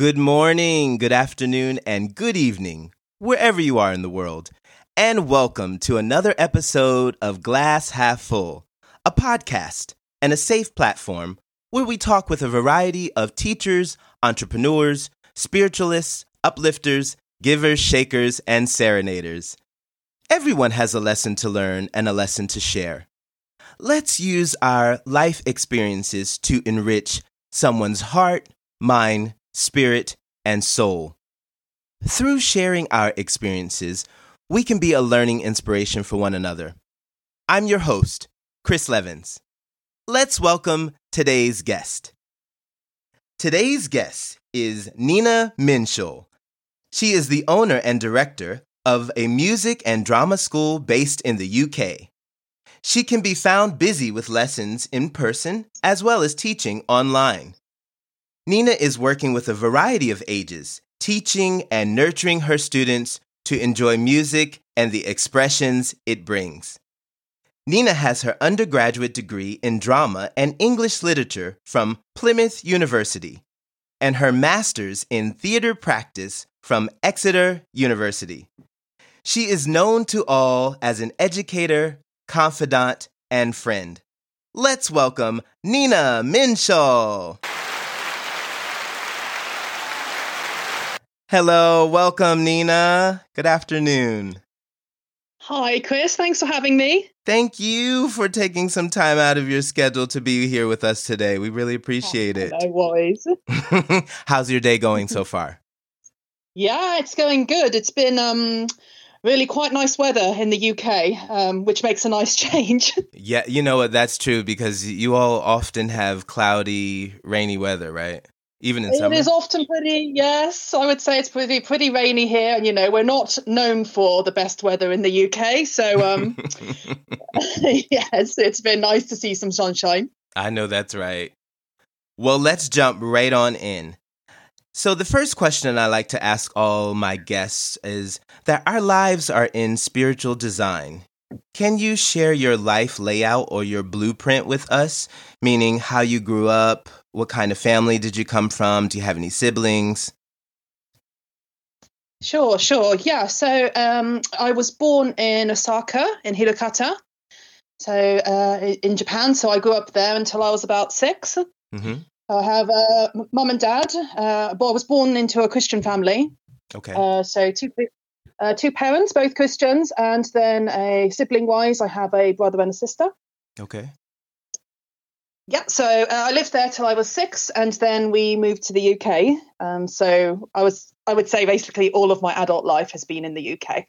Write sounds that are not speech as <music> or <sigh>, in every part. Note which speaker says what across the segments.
Speaker 1: Good morning, good afternoon, and good evening, wherever you are in the world. And welcome to another episode of Glass Half Full, a podcast and a safe platform where we talk with a variety of teachers, entrepreneurs, spiritualists, uplifters, givers, shakers, and serenaders. Everyone has a lesson to learn and a lesson to share. Let's use our life experiences to enrich someone's heart, mind, spirit, and soul. Through sharing our experiences, we can be a learning inspiration for one another. I'm your host, Chris Levins. Let's welcome today's guest. Today's guest is Nina Minshall. She is the owner and director of a music and drama school based in the UK. She can be found busy with lessons in person as well as teaching online. Nina is working with a variety of ages, teaching and nurturing her students to enjoy music and the expressions it brings. Nina has her undergraduate degree in drama and English literature from Plymouth University and her master's in theater practice from Exeter University. She is known to all as an educator, confidant, and friend. Let's welcome Nina Minshall. Hello, welcome, Nina. Good afternoon.
Speaker 2: Hi, Chris. Thanks for having me.
Speaker 1: Thank you for taking some time out of your schedule to be here with us today. We really appreciate
Speaker 2: oh,
Speaker 1: it.
Speaker 2: No worries. <laughs>
Speaker 1: How's your day going so <laughs> far?
Speaker 2: Yeah, it's going good. It's been um, really quite nice weather in the UK, um, which makes a nice <laughs> change.
Speaker 1: yeah, you know what? That's true because you all often have cloudy, rainy weather, right? Even in
Speaker 2: it
Speaker 1: summer.
Speaker 2: It is often pretty. Yes, I would say it's pretty pretty rainy here, and you know we're not known for the best weather in the UK. So um, <laughs> <laughs> yes, it's been nice to see some sunshine.
Speaker 1: I know that's right. Well, let's jump right on in. So, the first question I like to ask all my guests is that our lives are in spiritual design. Can you share your life layout or your blueprint with us? Meaning how you grew up, what kind of family did you come from? Do you have any siblings?
Speaker 2: Sure, sure. Yeah. So um, I was born in Osaka, in Hirakata, so uh, in Japan. So I grew up there until I was about 6 mm-hmm. I have a uh, mum and dad. Uh, but I was born into a Christian family.
Speaker 1: Okay.
Speaker 2: Uh, so two uh, two parents, both Christians, and then a sibling wise, I have a brother and a sister.
Speaker 1: Okay.
Speaker 2: Yeah, so uh, I lived there till I was six, and then we moved to the UK. Um, so I was, I would say, basically all of my adult life has been in the UK.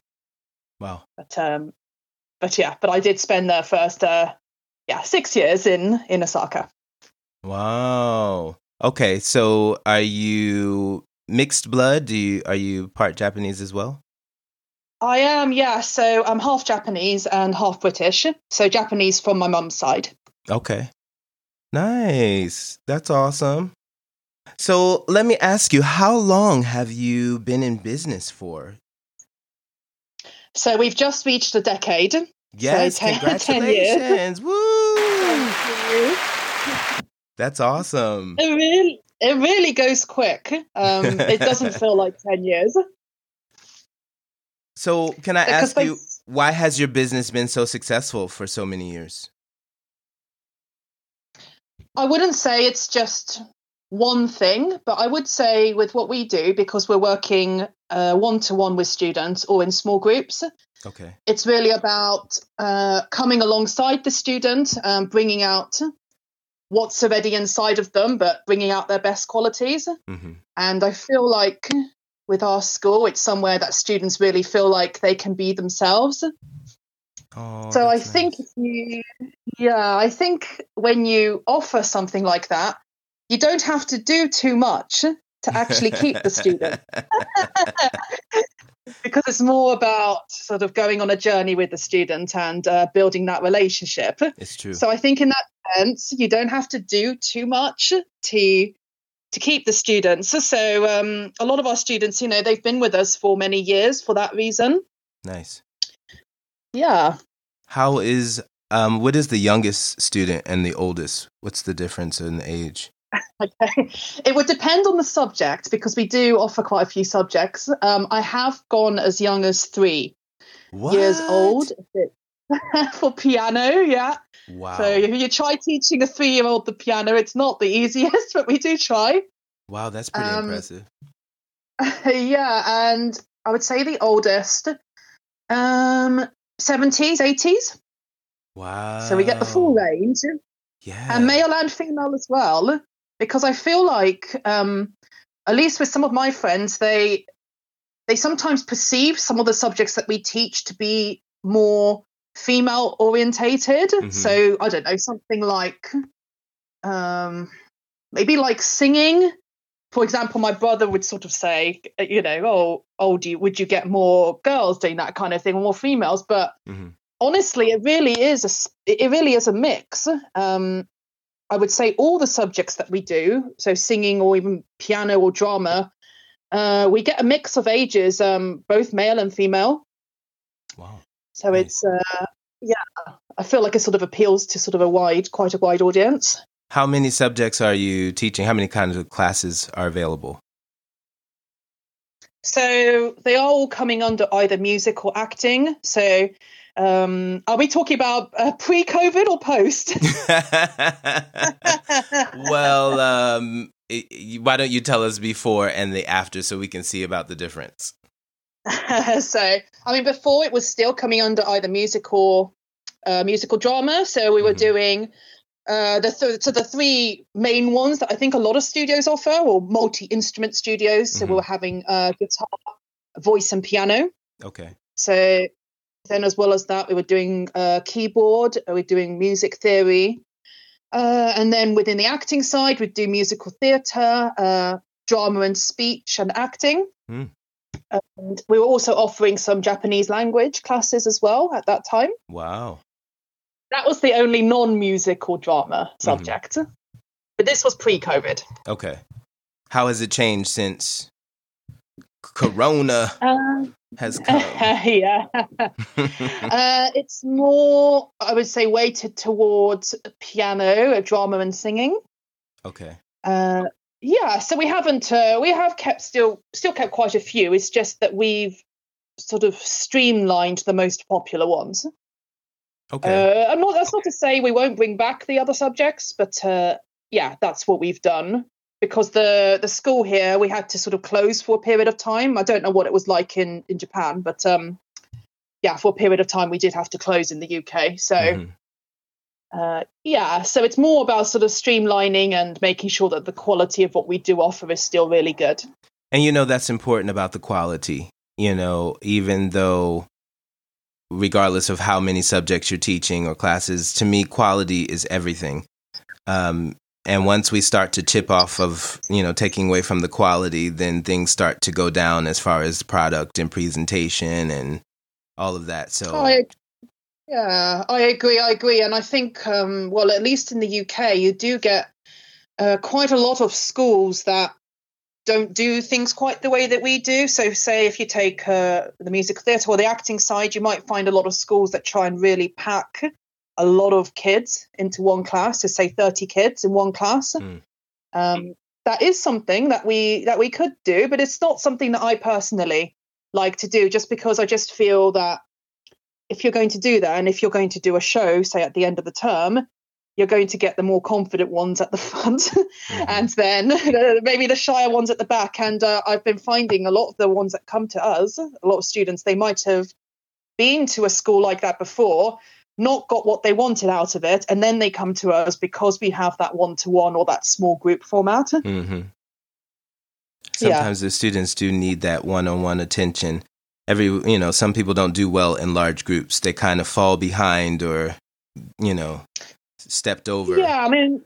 Speaker 1: Wow.
Speaker 2: But um, but yeah, but I did spend the first, uh, yeah, six years in in Osaka.
Speaker 1: Wow. Okay, so are you mixed blood? Do you are you part Japanese as well?
Speaker 2: I am, yeah. So I'm half Japanese and half British. So Japanese from my mum's side.
Speaker 1: Okay. Nice. That's awesome. So let me ask you, how long have you been in business for?
Speaker 2: So we've just reached a decade.
Speaker 1: Yes, so ten, <laughs> congratulations. 10 Woo! That's awesome.
Speaker 2: It really, it really goes quick. Um, it doesn't <laughs> feel like 10 years.
Speaker 1: So, can I ask you, why has your business been so successful for so many years?
Speaker 2: I wouldn't say it's just one thing, but I would say with what we do, because we're working one to one with students or in small groups.
Speaker 1: Okay.
Speaker 2: It's really about uh, coming alongside the student, um, bringing out what's already inside of them, but bringing out their best qualities. Mm-hmm. And I feel like with our school, it's somewhere that students really feel like they can be themselves.
Speaker 1: Oh,
Speaker 2: so I
Speaker 1: nice.
Speaker 2: think you, yeah, I think when you offer something like that, you don't have to do too much to actually keep the student. <laughs> <laughs> because it's more about sort of going on a journey with the student and uh, building that relationship.
Speaker 1: It's true.
Speaker 2: So I think in that sense, you don't have to do too much to to keep the students. So um, a lot of our students, you know, they've been with us for many years for that reason.
Speaker 1: Nice.
Speaker 2: Yeah.
Speaker 1: How is um what is the youngest student and the oldest? What's the difference in age? <laughs>
Speaker 2: okay. It would depend on the subject because we do offer quite a few subjects. Um, I have gone as young as three
Speaker 1: what?
Speaker 2: years old <laughs> for piano. Yeah.
Speaker 1: Wow.
Speaker 2: So if you try teaching a three-year-old the piano, it's not the <laughs> easiest, but we do try.
Speaker 1: Wow, that's pretty um, impressive.
Speaker 2: yeah, and I would say the oldest, um, 70s, 80s.
Speaker 1: Wow.
Speaker 2: So we get the full range.
Speaker 1: Yeah.
Speaker 2: And male and female as well. Because I feel like, um, at least with some of my friends, they they sometimes perceive some of the subjects that we teach to be more female orientated. Mm-hmm. So I don't know, something like um maybe like singing. For example, my brother would sort of say, you know, oh, oh, do you, would you get more girls doing that kind of thing, or more females? But mm-hmm honestly, it really is a it really is a mix. Um, I would say all the subjects that we do, so singing or even piano or drama, uh, we get a mix of ages, um, both male and female.
Speaker 1: Wow.
Speaker 2: So nice. it's uh, yeah, I feel like it sort of appeals to sort of a wide, quite a wide audience.
Speaker 1: How many subjects are you teaching? How many kinds of classes are available?
Speaker 2: So they are all coming under either music or acting. So um, are we talking about uh, pre-COVID or post? <laughs> <laughs>
Speaker 1: well, um, why don't you tell us before and the after so we can see about the difference? <laughs>
Speaker 2: so, I mean, before it was still coming under either music or uh, musical drama. So we were mm-hmm. doing uh, the th- so the three main ones that I think a lot of studios offer, or multi-instrument studios. So mm-hmm. we were having uh, guitar, voice, and piano.
Speaker 1: Okay.
Speaker 2: So then, as well as that, we were doing uh, keyboard, we were doing music theory. Uh, and then within the acting side, we'd do musical theatre, uh, drama and speech and acting. Mm. And we were also offering some Japanese language classes as well at that time.
Speaker 1: Wow.
Speaker 2: That was the only non musical drama mm-hmm. subject. Mm-hmm. But this was pre COVID.
Speaker 1: Okay. How has it changed since Corona uh, has <laughs> come?
Speaker 2: yeah. <laughs> uh, it's more, I would say, weighted towards piano, drama, and singing.
Speaker 1: Okay.
Speaker 2: Uh, yeah, so we haven't. Uh, we have kept still still kept quite a few. It's just that we've sort of streamlined the most popular ones.
Speaker 1: Okay.
Speaker 2: Uh, I'm not. That's not to say we won't bring back the other subjects, but uh, yeah, that's what we've done because the the school here we had to sort of close for a period of time. I don't know what it was like in in Japan, but um, yeah, for a period of time we did have to close in the UK. So. Mm-hmm. Uh, yeah, so it's more about sort of streamlining and making sure that the quality of what we do offer is still really good.
Speaker 1: And you know, that's important about the quality. You know, even though, regardless of how many subjects you're teaching or classes, to me, quality is everything. Um, and once we start to chip off of you know taking away from the quality then things start to go down as far as product and presentation and all of that so
Speaker 2: I, yeah i agree i agree and i think um, well at least in the uk you do get uh, quite a lot of schools that don't do things quite the way that we do so say if you take uh, the music theatre or the acting side you might find a lot of schools that try and really pack a lot of kids into one class, to say 30 kids in one class. Mm. Um, that is something that we that we could do, but it's not something that I personally like to do, just because I just feel that if you're going to do that, and if you're going to do a show, say at the end of the term, you're going to get the more confident ones at the <laughs> front, mm-hmm. and then <laughs> maybe the shyer ones at the back. And uh, I've been finding a lot of the ones that come to us, a lot of students, they might have been to a school like that before, not got what they wanted out of it, and then they come to us because we have that one to one or that small group format.
Speaker 1: Mm-hmm. Sometimes yeah. the students do need that one on one attention. Every, you know, some people don't do well in large groups. They kind of fall behind or, you know, stepped over.
Speaker 2: Yeah, I mean,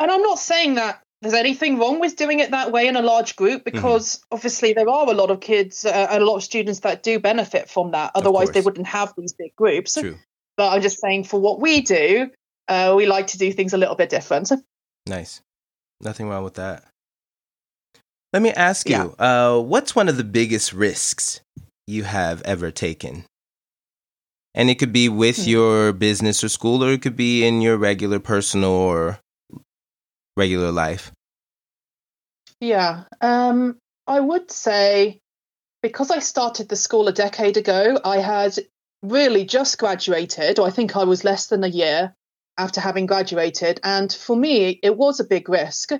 Speaker 2: and I'm not saying that there's anything wrong with doing it that way in a large group mm-hmm. because mm-hmm. obviously there are a lot of kids uh, and a lot of students that do benefit from that. Otherwise, they wouldn't have these big groups.
Speaker 1: True.
Speaker 2: But I'm just saying, for what we do, uh, we like to do things a little bit different.
Speaker 1: Nice. Nothing wrong with that. Let me ask you, yeah. uh, what's one of the biggest risks you have ever taken? And it could be with mm-hmm. your business or school, or it could be in your regular personal or regular life.
Speaker 2: Yeah. Um, I would say because I started the school a decade ago, I had really just graduated, or I think I was less than a year after having graduated. And for me, it was a big risk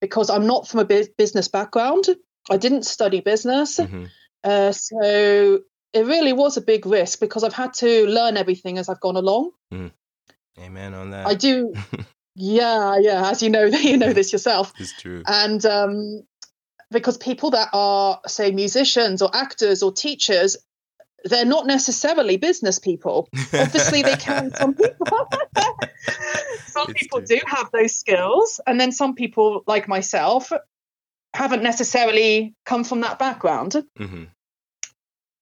Speaker 2: because I'm not from a business background. I didn't study business. Mm-hmm. Uh, so it really was a big risk because I've had to learn everything as I've gone along.
Speaker 1: Mm. Amen on that.
Speaker 2: I do. <laughs> yeah, yeah. As you know, <laughs> you know this yourself.
Speaker 1: It's true.
Speaker 2: And um, because people that are, say, musicians or actors or teachers, they're not necessarily business people. <laughs> Obviously, they can. Some people, some it's people true. do have those skills, and then some people, like myself, haven't necessarily come from that background. Mm-hmm.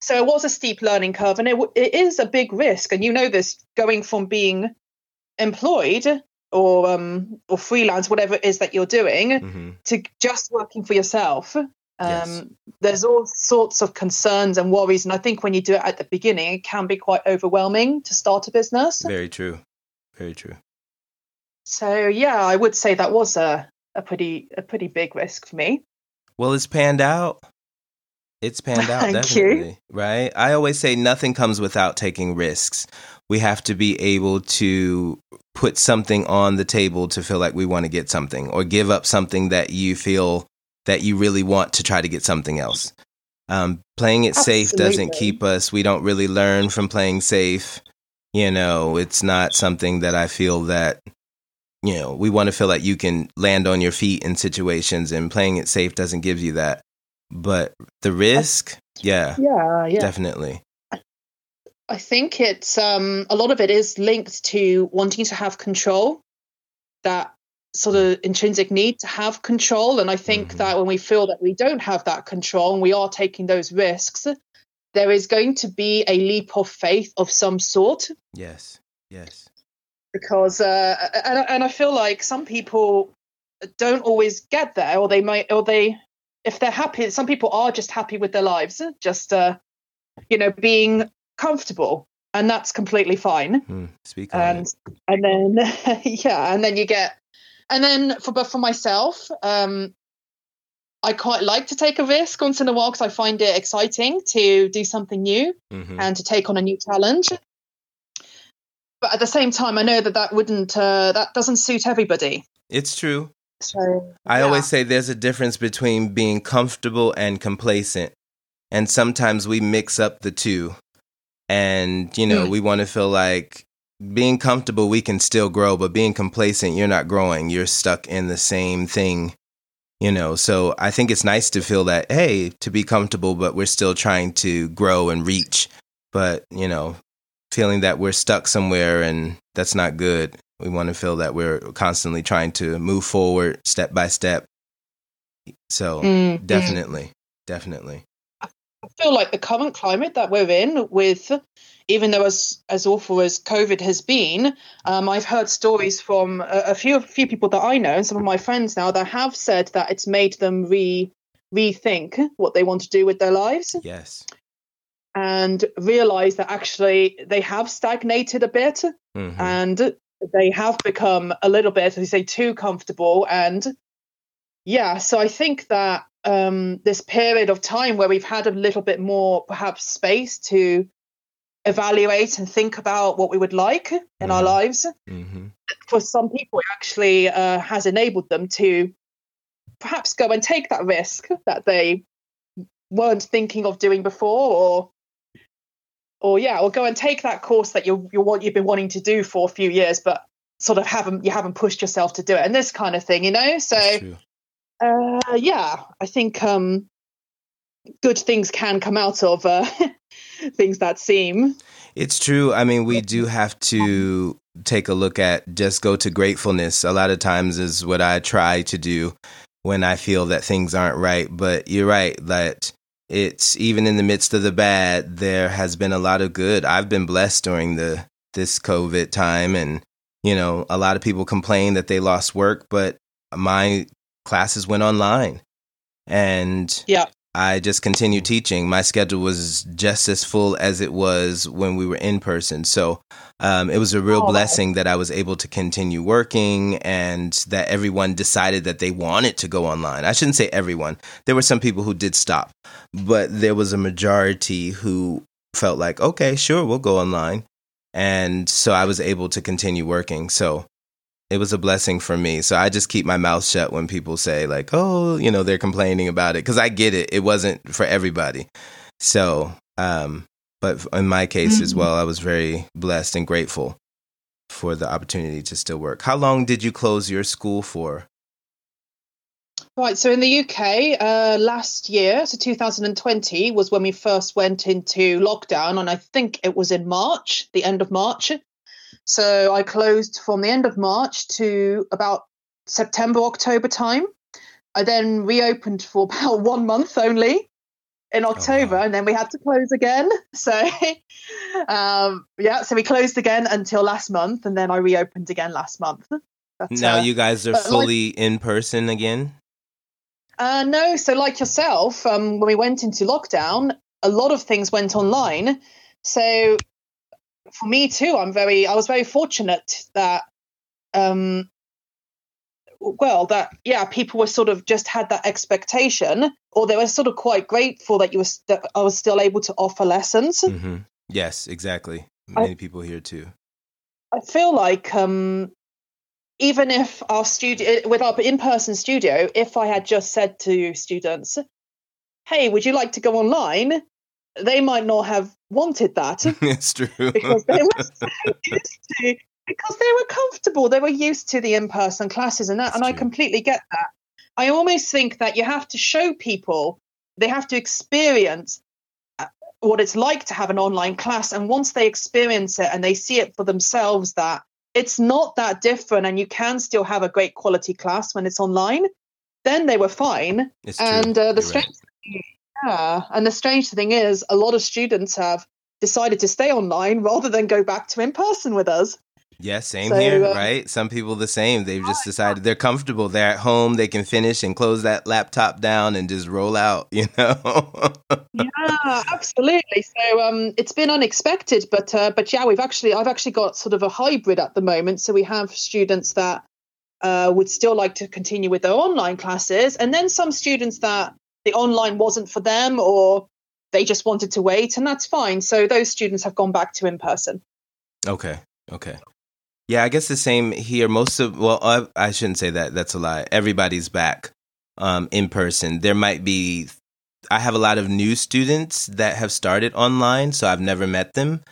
Speaker 2: So it was a steep learning curve, and it, it is a big risk. And you know this going from being employed or um, or freelance, whatever it is that you're doing, mm-hmm. to just working for yourself. Um, yes. There's all sorts of concerns and worries, and I think when you do it at the beginning, it can be quite overwhelming to start a business.
Speaker 1: Very true, very true.
Speaker 2: So yeah, I would say that was a a pretty a pretty big risk for me.
Speaker 1: Well, it's panned out. It's panned out, Thank definitely. You. Right? I always say nothing comes without taking risks. We have to be able to put something on the table to feel like we want to get something or give up something that you feel that you really want to try to get something else. Um, playing it Absolutely. safe doesn't keep us. We don't really learn from playing safe. You know, it's not something that I feel that, you know, we want to feel like you can land on your feet in situations and playing it safe doesn't give you that. But the risk, yeah,
Speaker 2: yeah, yeah,
Speaker 1: definitely.
Speaker 2: I think it's um, a lot of it is linked to wanting to have control, that sort of intrinsic need to have control. And I think mm-hmm. that when we feel that we don't have that control and we are taking those risks, there is going to be a leap of faith of some sort.
Speaker 1: Yes, yes.
Speaker 2: Because, uh, and, and I feel like some people don't always get there, or they might, or they if they're happy, some people are just happy with their lives, just uh, you know, being comfortable, and that's completely fine.
Speaker 1: Mm, speak
Speaker 2: and and then <laughs> yeah, and then you get, and then for but for myself, um, I quite like to take a risk once in a while because I find it exciting to do something new mm-hmm. and to take on a new challenge. But at the same time, I know that that wouldn't uh, that doesn't suit everybody.
Speaker 1: It's true. So I yeah. always say there's a difference between being comfortable and complacent. And sometimes we mix up the two. And, you know, mm. we want to feel like being comfortable, we can still grow, but being complacent, you're not growing. You're stuck in the same thing, you know. So I think it's nice to feel that, hey, to be comfortable, but we're still trying to grow and reach. But, you know, feeling that we're stuck somewhere and that's not good. We want to feel that we're constantly trying to move forward step by step. So mm, definitely, definitely.
Speaker 2: I feel like the current climate that we're in, with even though as as awful as COVID has been, um, I've heard stories from a, a few a few people that I know and some of my friends now that have said that it's made them re rethink what they want to do with their lives.
Speaker 1: Yes
Speaker 2: and realize that actually they have stagnated a bit mm-hmm. and they have become a little bit, as you say, too comfortable. And yeah, so I think that um, this period of time where we've had a little bit more, perhaps, space to evaluate and think about what we would like in mm-hmm. our lives, mm-hmm. for some people, it actually uh, has enabled them to perhaps go and take that risk that they weren't thinking of doing before or or yeah, or go and take that course that you you want you've been wanting to do for a few years, but sort of haven't you haven't pushed yourself to do it, and this kind of thing, you know. So, uh, yeah, I think um, good things can come out of uh, <laughs> things that seem.
Speaker 1: It's true. I mean, we do have to take a look at just go to gratefulness. A lot of times is what I try to do when I feel that things aren't right. But you're right that it's even in the midst of the bad, there has been a lot of good. I've been blessed during the this COVID time, and you know, a lot of people complain that they lost work, but my classes went online, and
Speaker 2: yeah,
Speaker 1: I just continued teaching. My schedule was just as full as it was when we were in person. So um, it was a real oh, blessing that I was able to continue working and that everyone decided that they wanted to go online. I shouldn't say everyone. There were some people who did stop, but there was a majority who felt like, okay, sure, we'll go online. And so I was able to continue working. So it was a blessing for me. So I just keep my mouth shut when people say like, "Oh, you know, they're complaining about it," because I get it. It wasn't for everybody. So, um, but in my case mm-hmm. as well, I was very blessed and grateful for the opportunity to still work. How long did you close your school for?
Speaker 2: Right, so in the UK, uh, last year, so 2020, was when we first went into lockdown, and I think it was in March, the end of March. So I closed from the end of March to about September, October time. I then reopened for <laughs> about one month only in October, oh, wow. and then we had to close again. <laughs> So, um, yeah, so we closed again until last month, and then I reopened again last month.
Speaker 1: But, now uh, you guys are fully like, in person again.
Speaker 2: Uh, no, so like yourself, um, when we went into lockdown, a lot of things went online. So for me too, I'm very, I was very fortunate that, um, well, that yeah, people were sort of just had that expectation, or they were sort of quite grateful that you was that I was still able to offer lessons.
Speaker 1: Mm-hmm. Yes, exactly. Many I, people here too.
Speaker 2: I feel like um, even if our studio, with our in-person studio, if I had just said to students, "Hey, would you like to go online?" they might not have wanted that. <laughs>
Speaker 1: it's true.
Speaker 2: because they were <laughs> so used to because they were comfortable. They were used to the in-person classes and that That's and true. I completely get that. I almost think that you have to show people they have to experience uh, what it's like to have an online class and once they experience it and they see it for themselves that it's not that different and you can still have a great quality class when it's online then they were fine and uh, the strength right. Yeah. And the strange thing is, a lot of students have decided to stay online <laughs> rather than go back to in person with us.
Speaker 1: Yeah, same so, here, uh, right? Some people the same. They've just decided they're comfortable. They're at home. They can finish and close that laptop down and just roll out, <laughs> you know?
Speaker 2: yeah, absolutely. So um, it's been unexpected, but uh, but yeah, we've actually I've actually got sort of a hybrid at the moment. So we have students that uh, would still like to continue with their online classes, and then some students that the online wasn't for them or they just wanted to wait and that's fine so those students have gone back to in person
Speaker 1: okay okay yeah i guess the same here. Most of well i, I shouldn't say that. That's a lie. Everybody's back um, in person. There might be i have a lot of new students that have started online so i've never met them.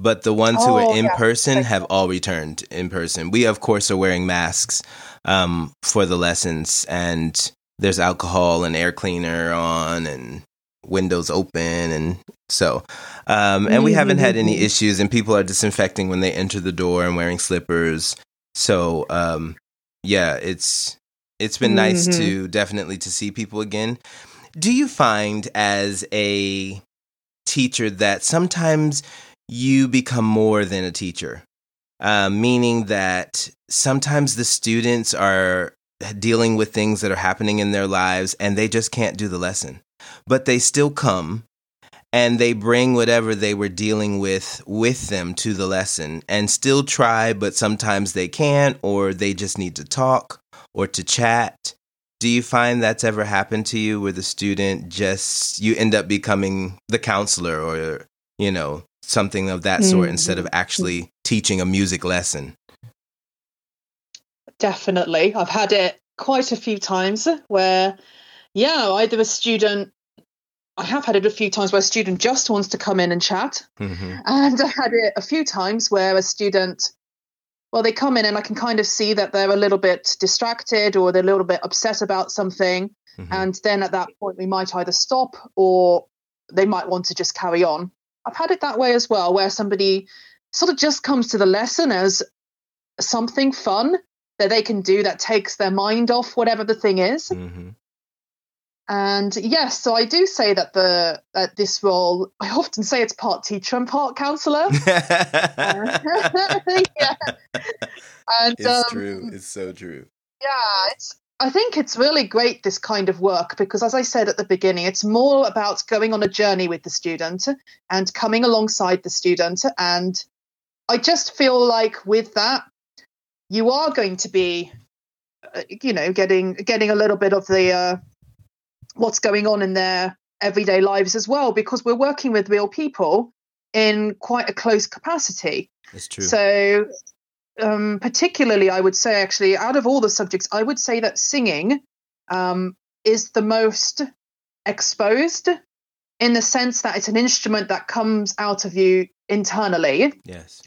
Speaker 1: But the ones who oh, are in yeah. person have all returned in person. We of course are wearing masks um, for the lessons and there's alcohol and air cleaner on and windows open and so um, and we haven't had any mm-hmm. issues and people are disinfecting when they enter the door and wearing slippers so um, yeah it's it's been nice mm-hmm. to definitely to see people again do you find as a teacher that sometimes you become more than a teacher uh, meaning that sometimes the students are dealing with things that are happening in their lives and they just can't do the lesson. But they still come and they bring whatever they were dealing with with them to the lesson and still try, but sometimes they can't or they just need to talk or to chat. Do you find that's ever happened to you where the student just you end up becoming the counselor or you know something of that sort mm-hmm. instead of actually teaching a music lesson?
Speaker 2: Definitely. I've had it quite a few times where, yeah, either a student, I have had it a few times where a student just wants to come in and chat. Mm-hmm. And I had it a few times where a student, well, they come in and I can kind of see that they're a little bit distracted or they're a little bit upset about something. Mm-hmm. And then at that point, we might either stop or they might want to just carry on. I've had it that way as well, where somebody sort of just comes to the lesson as something fun that they can do that takes their mind off whatever the thing is. Mm-hmm. And yes, so I do say that the that this role, I often say it's part teacher and part counselor. <laughs> <laughs> yeah.
Speaker 1: And, it's um, true. It's so true.
Speaker 2: Yeah, it's I think it's really great, this kind of work, because as I said at the beginning, it's more about going on a journey with the student and coming alongside the student. And I just feel like with that, you are going to be, uh, you know, getting getting a little bit of the uh, what's going on in their everyday lives as well, because we're working with real people in quite a close capacity.
Speaker 1: That's true.
Speaker 2: So um, particularly, I would say, actually, out of all the subjects, I would say that singing um, is the most exposed in the sense that it's an instrument that comes out of you internally.
Speaker 1: Yes.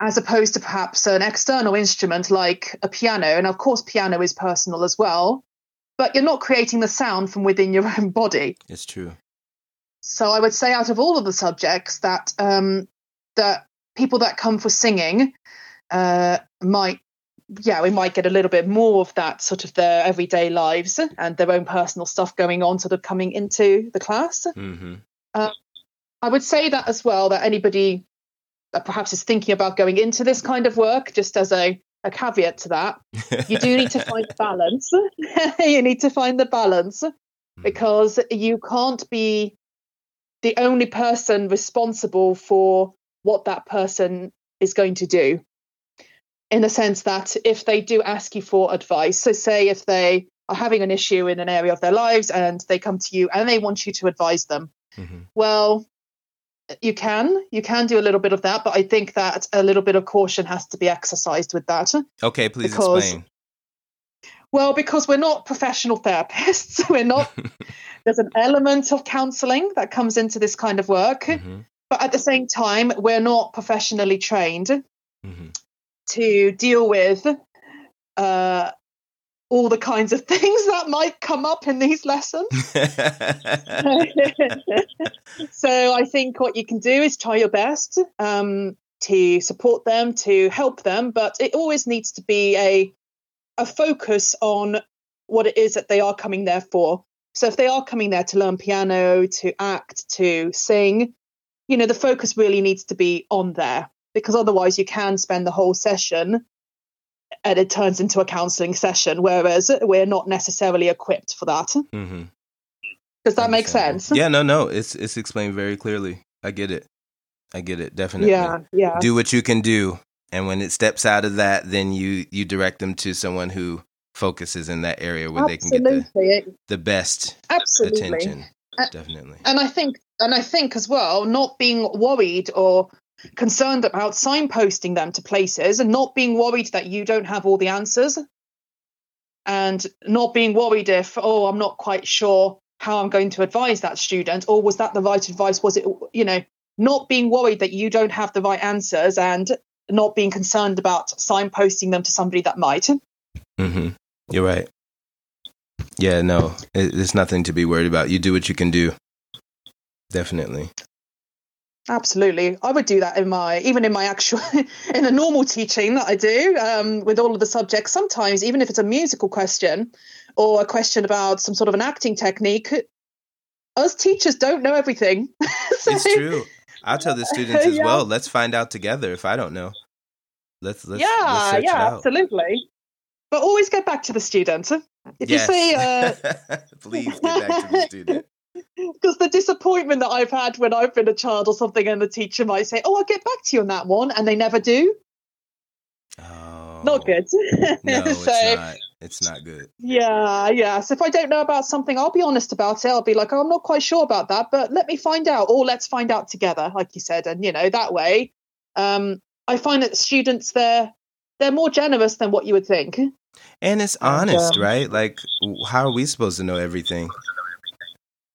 Speaker 2: As opposed to perhaps an external instrument like a piano. And of course, piano is personal as well, but you're not creating the sound from within your <laughs> own body.
Speaker 1: It's true.
Speaker 2: So I would say, out of all of the subjects, that um, that people that come for singing uh, might yeah, we might get a little bit more of that sort of their everyday lives and their own personal stuff going on, sort of coming into the class.
Speaker 1: Mm-hmm.
Speaker 2: Uh, I would say that as well, that anybody that perhaps is thinking about going into this kind of work, just as a, a caveat to that, you do need to <laughs> find balance. <laughs> you need to find the balance mm-hmm. because you can't be the only person responsible for what that person is going to do in the sense that if they do ask you for advice, so say if they are having an issue in an area of their lives and they come to you and they want you to advise them, mm-hmm. well, you can you can do a little bit of that, but I think that a little bit of caution has to be exercised with that.
Speaker 1: Okay, please because, explain.
Speaker 2: Well, because we're not professional therapists, <laughs> we're not. <laughs> there's an element of counselling that comes into this kind of work, mm-hmm. but at the same time, we're not professionally trained. Mm-hmm to deal with uh, all the kinds of <laughs> things that might come up in these lessons. <laughs> <laughs> so I think what you can do is try your best um, to support them, to help them, but it always needs to be a a focus on what it is that they are coming there for. So if they are coming there to learn piano, to act, to sing, you know, the focus really needs to be on there because otherwise you can spend the whole session and it turns into a counseling session whereas we're not necessarily equipped for that. Mm-hmm. does that make sense?
Speaker 1: Yeah no no. It's it's explained very clearly. I get it. I get it. Definitely.
Speaker 2: Yeah yeah.
Speaker 1: Do what you can do. And when it steps out of that then you you direct them to someone who focuses in that area where Absolutely. they can get the, the best Absolutely. attention. Definitely.
Speaker 2: and i think and i think as well not being worried or concerned about signposting them to places and not being worried that you don't have all the answers and not being worried if oh i'm not quite sure how i'm going to advise that student or was that the right advice? Was it you know not being worried that you don't have the right answers and not being concerned about signposting them to somebody that might.
Speaker 1: Mm-hmm. you're right. Yeah no there's nothing to be worried about. You do what you can do. Definitely
Speaker 2: Absolutely, I would do that in my even in my actual <laughs> in the normal teaching that I do um, with all of the subjects. Sometimes, even if it's a musical question or a question about some sort of an acting technique, us teachers don't know everything. <laughs>
Speaker 1: so, it's true. I'll tell the students as <laughs> yeah. well. Let's find out together. If I don't know, let's let's
Speaker 2: yeah
Speaker 1: let's
Speaker 2: yeah absolutely. But always get back to the student. If yes. you say, uh...
Speaker 1: please get back to the student
Speaker 2: because the disappointment that I've had when I've been a child or something, and the teacher might say, "Oh, I'll get back to you on that one," and they never do.
Speaker 1: Oh,
Speaker 2: not good.
Speaker 1: no, <laughs> so, it's not. It's not good.
Speaker 2: Yeah, yeah. So if I don't know about something, I'll be honest about it. I'll be like, oh, I'm not quite sure about that, but let me find out, or let's find out together, like you said, and you know that way. Um, I find that students they're they're more generous than what you would think.
Speaker 1: And it's honest, um, right? Like, how are we supposed to know everything?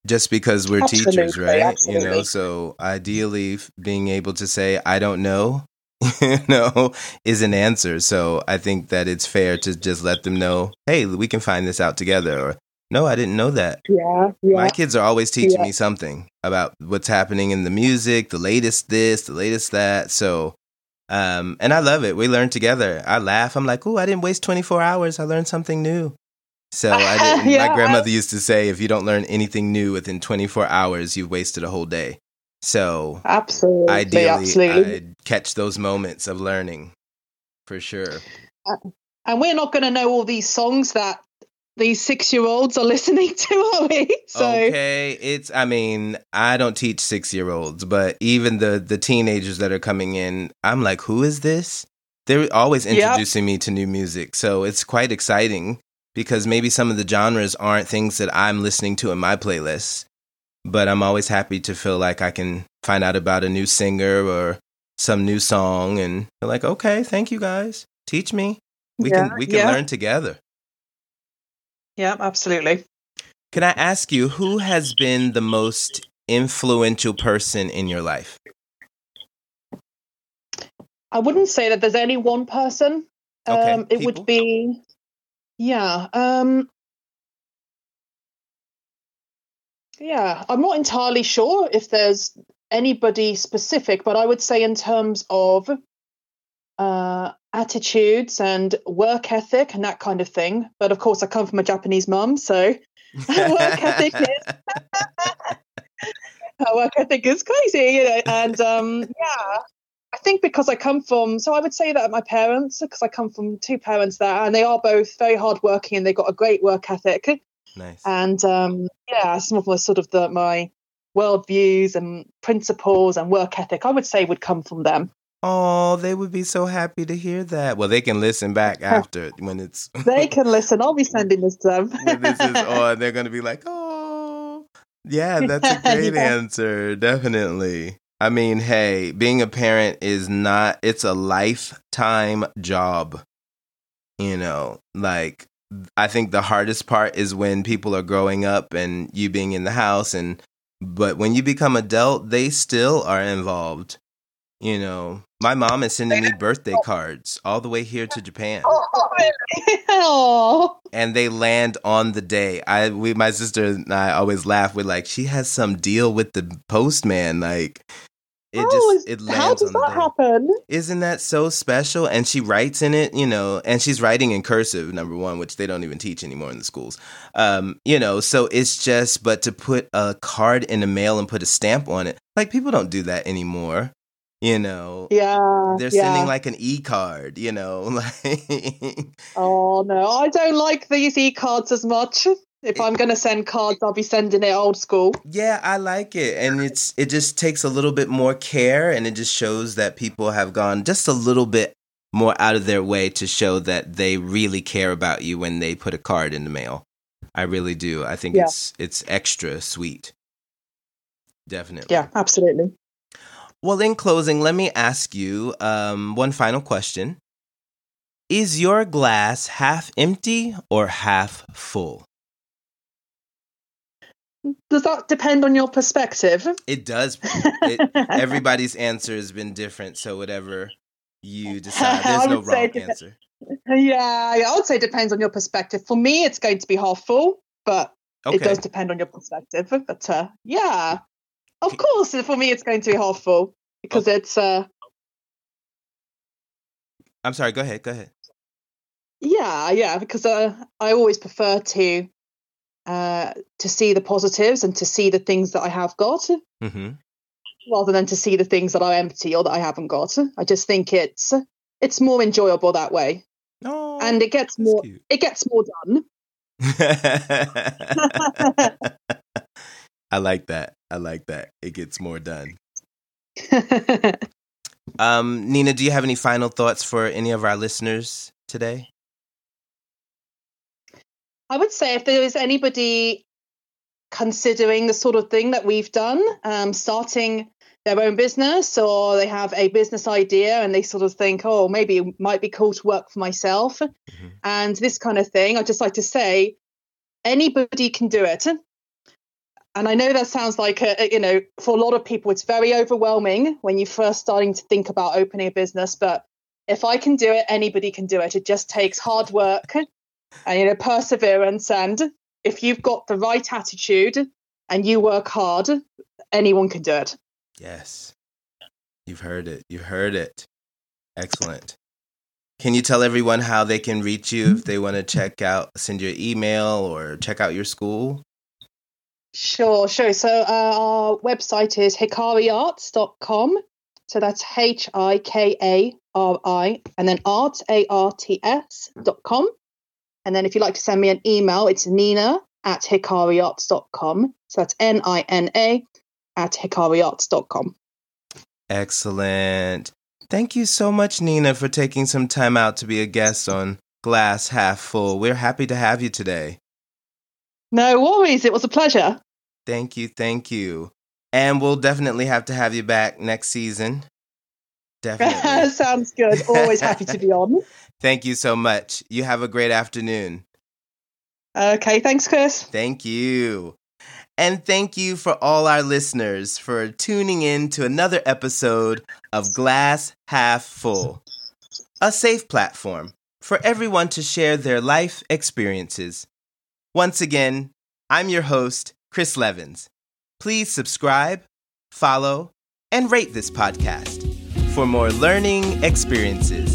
Speaker 1: Just because we're absolutely, teachers, right? Absolutely. You know, so ideally being able to say I don't know, <laughs> you know, is an answer. So I think that it's fair to just let them know, hey, we can find this out together or no, I didn't know that.
Speaker 2: Yeah, yeah.
Speaker 1: My kids are always teaching yeah. me something about what's happening in the music, the latest this, the latest that. So um and I love it. We learn together. I laugh. I'm like, "Oh, I didn't waste 24 hours. I learned something new." So <laughs> I didn't, yeah, my grandmother used to say, if you don't learn anything new within 24 hours, you've wasted a whole day. So
Speaker 2: absolutely,
Speaker 1: ideally,
Speaker 2: absolutely.
Speaker 1: I'd catch those moments of learning for sure.
Speaker 2: Uh, and we're not going to know all these songs that these six year olds are <laughs> listening to, are we?
Speaker 1: So Okay. It's I mean, I don't teach six year olds, but even the the teenagers that are coming in, I'm like, who is this? They're always introducing yep. me to new music. So it's quite exciting because maybe some of the genres aren't things that I'm listening to in my playlist. But I'm always happy to feel like I can find out about a new singer or some new song and feel like, okay, thank you guys. Teach me. We yeah, can we can yeah. learn together.
Speaker 2: Yeah, absolutely.
Speaker 1: Can I ask you who has been the most influential person in your life?
Speaker 2: I wouldn't say that there's any one person. Okay, um, it people? would be, yeah. Um, yeah, I'm not entirely sure if there's anybody specific, but I would say in terms of uh, attitudes and work ethic and that kind of thing. But of course, I come from a Japanese mum, so <laughs> work ethic is <laughs> work ethic is crazy, you know. And um, yeah, I think because I come from, so I would say that my parents, because I come from two parents there, and they are both very hardworking and they've got a great work ethic.
Speaker 1: Nice.
Speaker 2: And um, yeah, some of my sort of the my worldviews and principles and work ethic, I would say, would come from them.
Speaker 1: Oh, they would be so happy to hear that. Well, they can listen back <laughs> after when it's. <laughs>
Speaker 2: they can listen. I'll be sending this to them.
Speaker 1: this is <laughs> on. They're going to be like, oh, yeah, that's a great yeah. answer. Definitely. I mean, hey, being a parent is not, it's a lifetime job. You know, like, I think the hardest part is when people are growing up and you being in the house and but when you become adult, they still are involved. You know, my mom is sending me birthday cards all the way here to Japan. <laughs> Oh, and they land on the day. I we my sister and I always laugh with like she has some deal with the postman like it just it lands
Speaker 2: how does that happen?
Speaker 1: Isn't that so special? And she writes in it, you know, and she's writing in cursive, number one, which they don't even teach anymore in the schools. Um, you know, so it's just, but to put a card in the mail and put a stamp on it, like people don't do that anymore. You know,
Speaker 2: yeah,
Speaker 1: they're
Speaker 2: yeah.
Speaker 1: sending like an e card. You know, <laughs>
Speaker 2: like oh no, I don't like these e cards as much if I'm going to send cards, I'll be sending it old school.
Speaker 1: Yeah, I like it, and it's it just takes a little bit more care, and it just shows that people have gone just a little bit more out of their way to show that they really care about you when they put a card in the mail. I really do. I think yeah. it's it's extra sweet. Definitely.
Speaker 2: Yeah, absolutely.
Speaker 1: Well, in closing, let me ask you um, one final question. Is your glass half empty or half full?
Speaker 2: Does that depend on your perspective?
Speaker 1: It does. It, <laughs> everybody's answer has been different, so whatever you <laughs> decide, there's no wrong answer.
Speaker 2: Yeah, I would say it depends on your perspective. For me, it's going to be half full, but okay. it does depend on your perspective. But uh, yeah, of course, for me, it's going to be half full because okay. it's. Uh,
Speaker 1: I'm sorry. Go ahead. Go ahead.
Speaker 2: Yeah, yeah, because uh, I always prefer to uh, to see the positives and to see the things that I have got, mm-hmm. rather than to see the things that are empty or that I haven't got. I just think it's it's more enjoyable that way,
Speaker 1: oh,
Speaker 2: and it gets more cute. it gets more done. <laughs>
Speaker 1: I like that. I like that. It gets more done. <laughs> um, Nina, do you have any final thoughts for any of our listeners today?
Speaker 2: I would say if there is anybody considering the sort of thing that we've done, um, starting their own business or they have a business idea and they sort of think, oh, maybe it might be cool to work for myself mm-hmm. and this kind of thing, I'd just like to say anybody can do it. And I know that sounds like, a, you know, for a lot of people, it's very overwhelming when you're first starting to think about opening a business. But if I can do it, anybody can do it. It just takes hard work and you know perseverance and if you've got the right attitude and you work hard anyone can do it.
Speaker 1: Yes. You've heard it. You've heard it. Excellent. Can you tell everyone how they can reach you if they want to check out send your email or check out your school?
Speaker 2: Sure sure. So uh, our website is hikariarts.com so that's h-i-k-a-r-i and then art a-r-t-s dot com And then if you'd like to send me an email, it's nina at hikariarts.com. So that's N I N A at hikariarts.com.
Speaker 1: Excellent. Thank you so much, Nina, for taking some time out to be a guest on Glass Half Full. We're happy to have you today.
Speaker 2: No worries. It was a pleasure.
Speaker 1: Thank you. Thank you. And we'll definitely have to have you back next season. <laughs> Definitely.
Speaker 2: Sounds good. Always happy to be on. <laughs>
Speaker 1: Thank you so much. You have a great afternoon.
Speaker 2: Okay. Thanks, Chris.
Speaker 1: Thank you. And thank you for all our listeners for tuning in to another episode of Glass Half Full, a safe platform for everyone to share their life experiences. Once again, I'm your host, Chris Levins. Please subscribe, follow, and rate this podcast for more learning experiences.